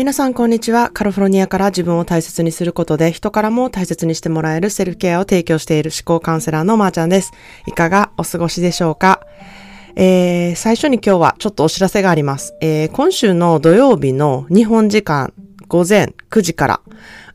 皆さん、こんにちは。カリフォルニアから自分を大切にすることで、人からも大切にしてもらえるセルフケアを提供している思考カウンセラーのまーちゃんです。いかがお過ごしでしょうか？えー、最初に今日はちょっとお知らせがあります。えー、今週の土曜日の日本時間午前9時から、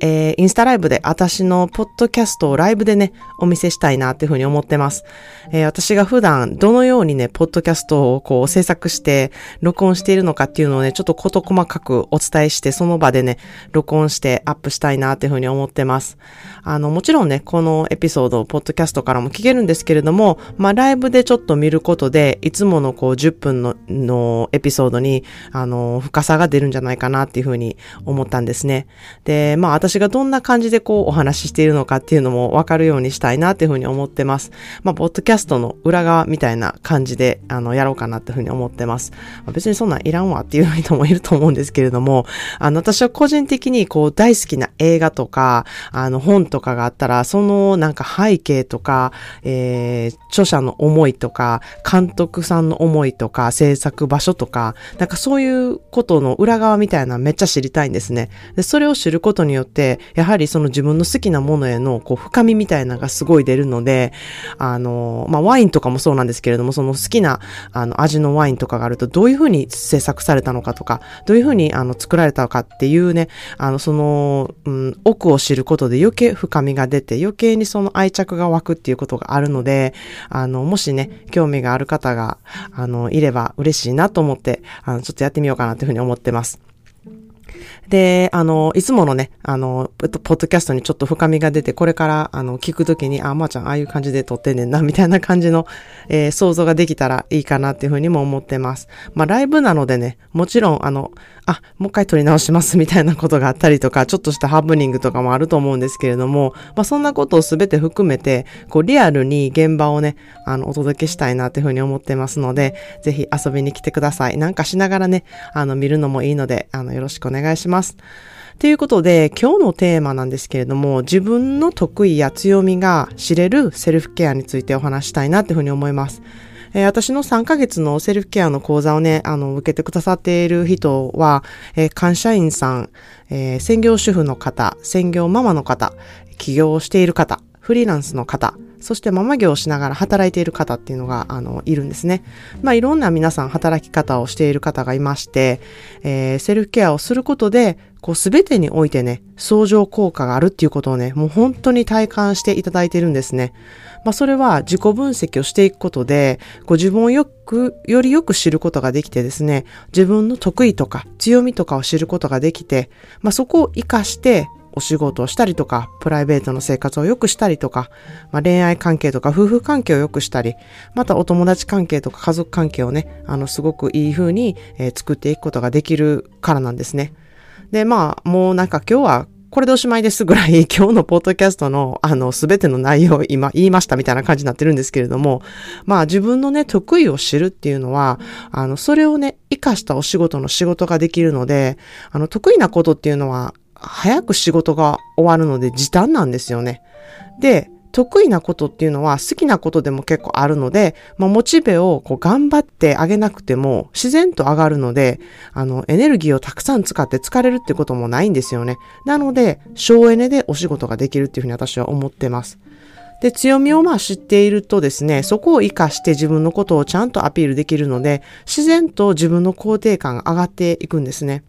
えー、インスタライブで私のポッドキャストをライブでね、お見せしたいなっていうふうに思ってます。えー、私が普段どのようにね、ポッドキャストをこう制作して録音しているのかっていうのをね、ちょっと事細かくお伝えして、その場でね、録音してアップしたいなっていうふうに思ってます。あの、もちろんね、このエピソードをポッドキャストからも聞けるんですけれども、まあ、ライブでちょっと見ることで、いつものこう10分ののエピソードに、あの、深さが出るんじゃないかなっていうふうに思ったんですね。で、まあ、私がどんな感じでこうお話ししているのかっていうのもわかるようにしたいなっていうふうに思ってます。まあ、ポッドキャストの裏側みたいな感じで、あの、やろうかなっていうふうに思ってます。まあ、別にそんなんいらんわっていう人もいると思うんですけれども、あの、私は個人的にこう大好きな映画とか、あの、本とかがあったら、そのなんか背景とか、えー、著者の思いとか、監督さんの思いとか、制作場所とか、なんかそういうことの裏側みたいなめっちゃ知りたいんですね。で、それを知ることによって、やはりその自分の好きなものへのこう深みみたいなのがすごい出るので、あの、まあ、ワインとかもそうなんですけれども、その好きなあの味のワインとかがあるとどういうふうに制作されたのかとか、どういうふうにあの作られたのかっていうね、あの、その、うん、奥を知ることで余計深みが出て、余計にその愛着が湧くっていうことがあるので、あの、もしね、興味がある方が、あの、いれば嬉しいなと思って、あの、ちょっとやってみようかなというふうに思ってます。で、あの、いつものね、あの、ポッドキャストにちょっと深みが出て、これから、あの、聞くときに、あ、まー、あ、ちゃん、ああいう感じで撮ってんねんな、みたいな感じの、えー、想像ができたらいいかなっていうふうにも思ってます。まあ、ライブなのでね、もちろん、あの、あ、もう一回撮り直します みたいなことがあったりとか、ちょっとしたハプニングとかもあると思うんですけれども、まあそんなことをすべて含めて、こうリアルに現場をね、あの、お届けしたいなというふうに思ってますので、ぜひ遊びに来てください。なんかしながらね、あの、見るのもいいので、あの、よろしくお願いします。しますということで、今日のテーマなんですけれども、自分の得意や強みが知れるセルフケアについてお話したいなというふうに思います。えー、私の3ヶ月のセルフケアの講座をね、あの、受けてくださっている人は、えー、会社員さん、えー、専業主婦の方、専業ママの方、起業をしている方、フリーランスの方、そしてママ業をしながら働いている方っていうのが、あの、いるんですね。まあ、いろんな皆さん働き方をしている方がいまして、えー、セルフケアをすることで、こう、すべてにおいてね、相乗効果があるっていうことをね、もう本当に体感していただいているんですね。まあ、それは自己分析をしていくことで、こう自分をよく、よりよく知ることができてですね、自分の得意とか強みとかを知ることができて、まあ、そこを活かしてお仕事をしたりとか、プライベートの生活を良くしたりとか、まあ、恋愛関係とか夫婦関係を良くしたり、またお友達関係とか家族関係をね、あの、すごくいい風に、えー、作っていくことができるからなんですね。で、まあ、もうなんか今日はこれでおしまいですぐらい 今日のポッドキャストのあのすべての内容を今言いましたみたいな感じになってるんですけれども、まあ自分のね得意を知るっていうのは、あのそれをね活かしたお仕事の仕事ができるので、あの得意なことっていうのは早く仕事が終わるので時短なんですよね。で、得意なことっていうのは好きなことでも結構あるので、まあ、モチベをこう頑張ってあげなくても自然と上がるので、あの、エネルギーをたくさん使って疲れるってこともないんですよね。なので、省エネでお仕事ができるっていうふうに私は思ってます。で、強みをまあ知っているとですね、そこを活かして自分のことをちゃんとアピールできるので、自然と自分の肯定感が上がっていくんですね。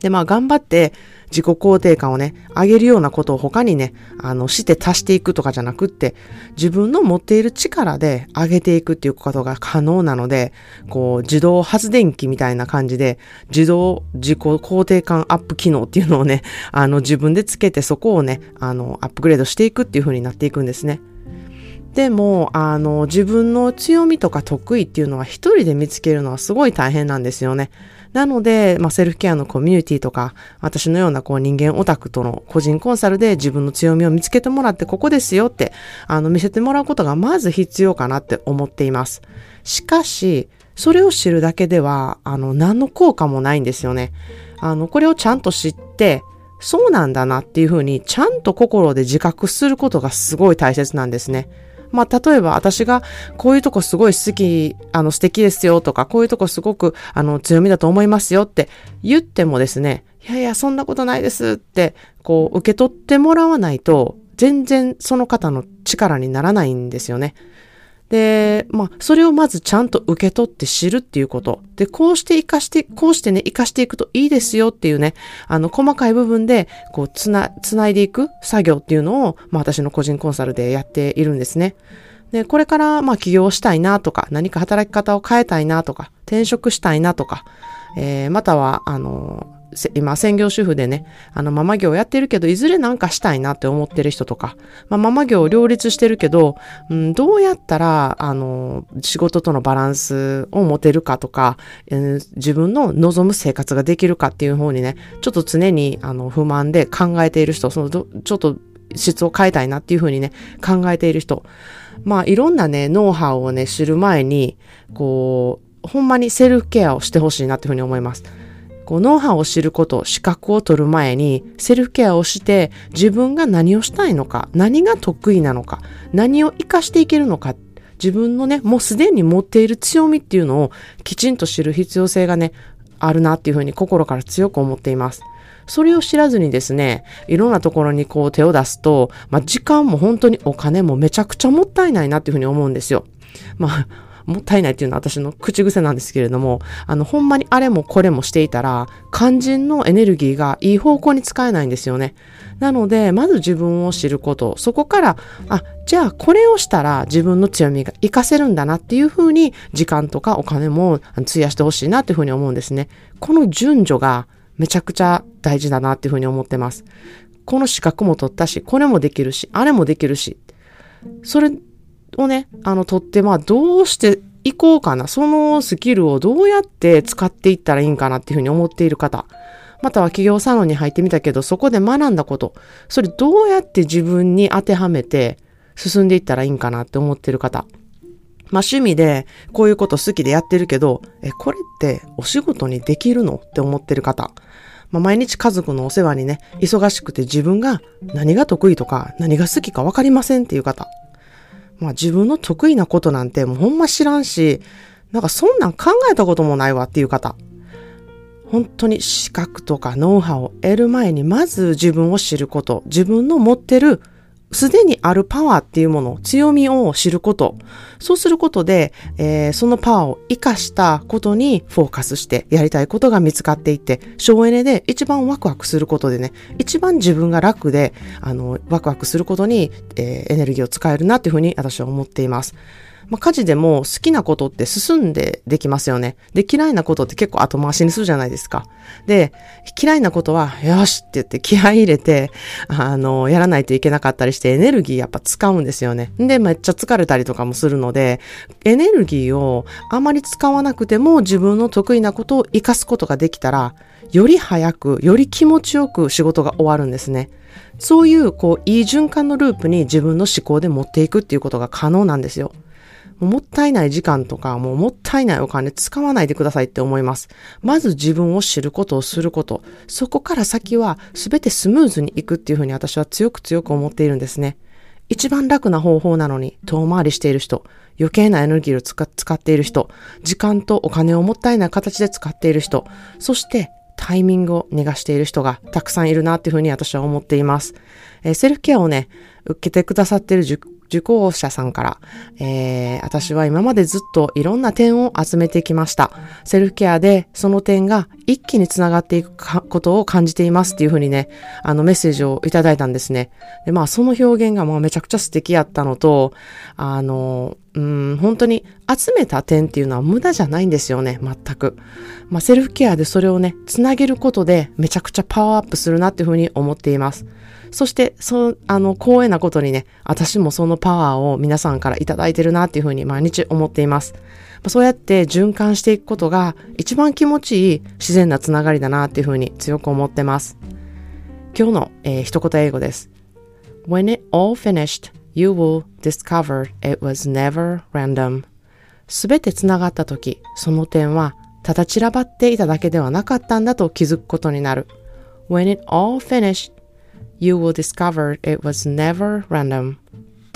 で、まあ頑張って自己肯定感をね、上げるようなことを他にね、あの、して足していくとかじゃなくって、自分の持っている力で上げていくっていうことが可能なので、こう、自動発電機みたいな感じで、自動自己肯定感アップ機能っていうのをね、あの、自分でつけてそこをね、あの、アップグレードしていくっていう風になっていくんですね。でも、あの、自分の強みとか得意っていうのは一人で見つけるのはすごい大変なんですよね。なので、まあ、セルフケアのコミュニティとか、私のようなこう人間オタクとの個人コンサルで自分の強みを見つけてもらって、ここですよって、あの、見せてもらうことがまず必要かなって思っています。しかし、それを知るだけでは、あの、何の効果もないんですよね。あの、これをちゃんと知って、そうなんだなっていうふうに、ちゃんと心で自覚することがすごい大切なんですね。まあ、例えば私がこういうとこすごい好き、あの素敵ですよとか、こういうとこすごくあの強みだと思いますよって言ってもですね、いやいや、そんなことないですって、こう受け取ってもらわないと、全然その方の力にならないんですよね。で、まあ、それをまずちゃんと受け取って知るっていうこと。で、こうして活かして、こうしてね、活かしていくといいですよっていうね、あの、細かい部分で、こう、つな、つないでいく作業っていうのを、まあ、私の個人コンサルでやっているんですね。で、これから、まあ、起業したいなとか、何か働き方を変えたいなとか、転職したいなとか、えー、または、あの、今、専業主婦でね、あの、ママ業やってるけど、いずれなんかしたいなって思ってる人とか、まあ、ママ業を両立してるけど、うん、どうやったら、あの、仕事とのバランスを持てるかとか、えー、自分の望む生活ができるかっていう方にね、ちょっと常に、あの、不満で考えている人、その、ちょっと質を変えたいなっていうふうにね、考えている人。まあ、いろんなね、ノウハウをね、知る前に、こう、ほんまにセルフケアをしてほしいなっていうふうに思います。こう、ノウハウを知ること、資格を取る前に、セルフケアをして、自分が何をしたいのか、何が得意なのか、何を活かしていけるのか、自分のね、もうすでに持っている強みっていうのをきちんと知る必要性がね、あるなっていうふうに心から強く思っています。それを知らずにですね、いろんなところにこう手を出すと、まあ、時間も本当にお金もめちゃくちゃもったいないなっていうふうに思うんですよ。まあ、もったいないっていうのは私の口癖なんですけれども、あの、ほんまにあれもこれもしていたら、肝心のエネルギーがいい方向に使えないんですよね。なので、まず自分を知ること、そこから、あ、じゃあこれをしたら自分の強みが活かせるんだなっていうふうに、時間とかお金も費やしてほしいなっていうふうに思うんですね。この順序がめちゃくちゃ大事だなっていうふうに思ってます。この資格も取ったし、これもできるし、あれもできるし、それをね、あの、とって、まあ、どうしていこうかな。そのスキルをどうやって使っていったらいいんかなっていうふうに思っている方。または企業サロンに入ってみたけど、そこで学んだこと。それどうやって自分に当てはめて進んでいったらいいんかなって思ってる方。まあ趣味でこういうこと好きでやってるけど、え、これってお仕事にできるのって思ってる方。まあ、毎日家族のお世話にね、忙しくて自分が何が得意とか何が好きかわかりませんっていう方。まあ自分の得意なことなんてもうほんま知らんし、なんかそんなん考えたこともないわっていう方。本当に資格とかノウハウを得る前にまず自分を知ること、自分の持ってるすでにあるパワーっていうもの、強みを知ること。そうすることで、えー、そのパワーを活かしたことにフォーカスしてやりたいことが見つかっていって、省エネで一番ワクワクすることでね、一番自分が楽で、あの、ワクワクすることに、えー、エネルギーを使えるなっていうふうに私は思っています。まあ、家事でも好きなことって進んでできますよね。で、嫌いなことって結構後回しにするじゃないですか。で、嫌いなことは、よしって言って気合い入れて、あの、やらないといけなかったりしてエネルギーやっぱ使うんですよね。で、めっちゃ疲れたりとかもするので、エネルギーをあまり使わなくても自分の得意なことを活かすことができたら、より早く、より気持ちよく仕事が終わるんですね。そういう、こう、いい循環のループに自分の思考で持っていくっていうことが可能なんですよ。もったいない時間とか、もうもったいないお金使わないでくださいって思います。まず自分を知ることをすること。そこから先は全てスムーズにいくっていうふうに私は強く強く思っているんですね。一番楽な方法なのに遠回りしている人、余計なエネルギーを使っている人、時間とお金をもったいない形で使っている人、そしてタイミングを逃がしている人がたくさんいるなっていうふうに私は思っています。えー、セルフケアをね、受けてくださっている受講者さんから、えー、私は今までずっといろんな点を集めてきました。セルフケアでその点が一気につながっていくことを感じていますっていうふうにね、あのメッセージをいただいたんですね。で、まあその表現がまあめちゃくちゃ素敵やったのと、あの、うん、本当に集めた点っていうのは無駄じゃないんですよね、全く。まあセルフケアでそれをね、つなげることでめちゃくちゃパワーアップするなっていうふうに思っています。そしてそう、あの、光栄なことにね、私もそのパワーを皆さんからいただいてるなっていうふうに毎日思っています。そうやって循環していくことが一番気持ちいい自然なつながりだなっていうふうに強く思ってます。今日の、えー、一言英語です。When it all finished, you will discover it was never random. すべてつながった時、その点はただ散らばっていただけではなかったんだと気づくことになる。When it all finished, you will discover it was never random.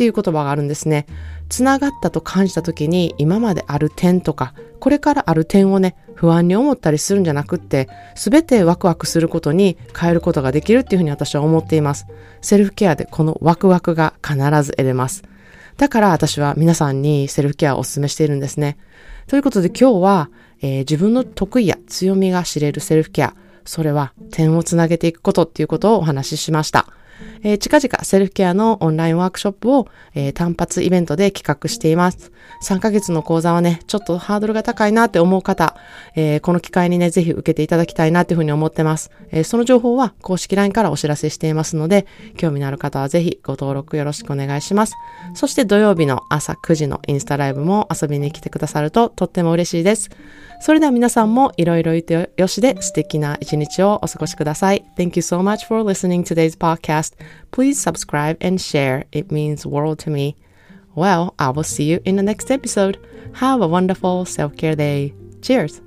っていう言葉があるんですね。つながったと感じた時に今まである点とか、これからある点をね、不安に思ったりするんじゃなくって、すべてワクワクすることに変えることができるっていうふうに私は思っています。セルフケアでこのワクワクが必ず得れます。だから私は皆さんにセルフケアをお勧めしているんですね。ということで今日は、えー、自分の得意や強みが知れるセルフケア、それは点をつなげていくことっていうことをお話ししました。えー、近々セルフケアのオンラインワークショップを、えー、単発イベントで企画しています。3ヶ月の講座はね、ちょっとハードルが高いなって思う方、えー、この機会にね、ぜひ受けていただきたいなっていうふうに思ってます。えー、その情報は公式 LINE からお知らせしていますので、興味のある方はぜひご登録よろしくお願いします。そして土曜日の朝9時のインスタライブも遊びに来てくださるととっても嬉しいです。それでは皆さんもいろいろいてよしで素敵な一日をお過ごしください。Thank you so much for listening today's podcast. Please subscribe and share. It means world to me. Well, I will see you in the next episode. Have a wonderful self-care day. Cheers!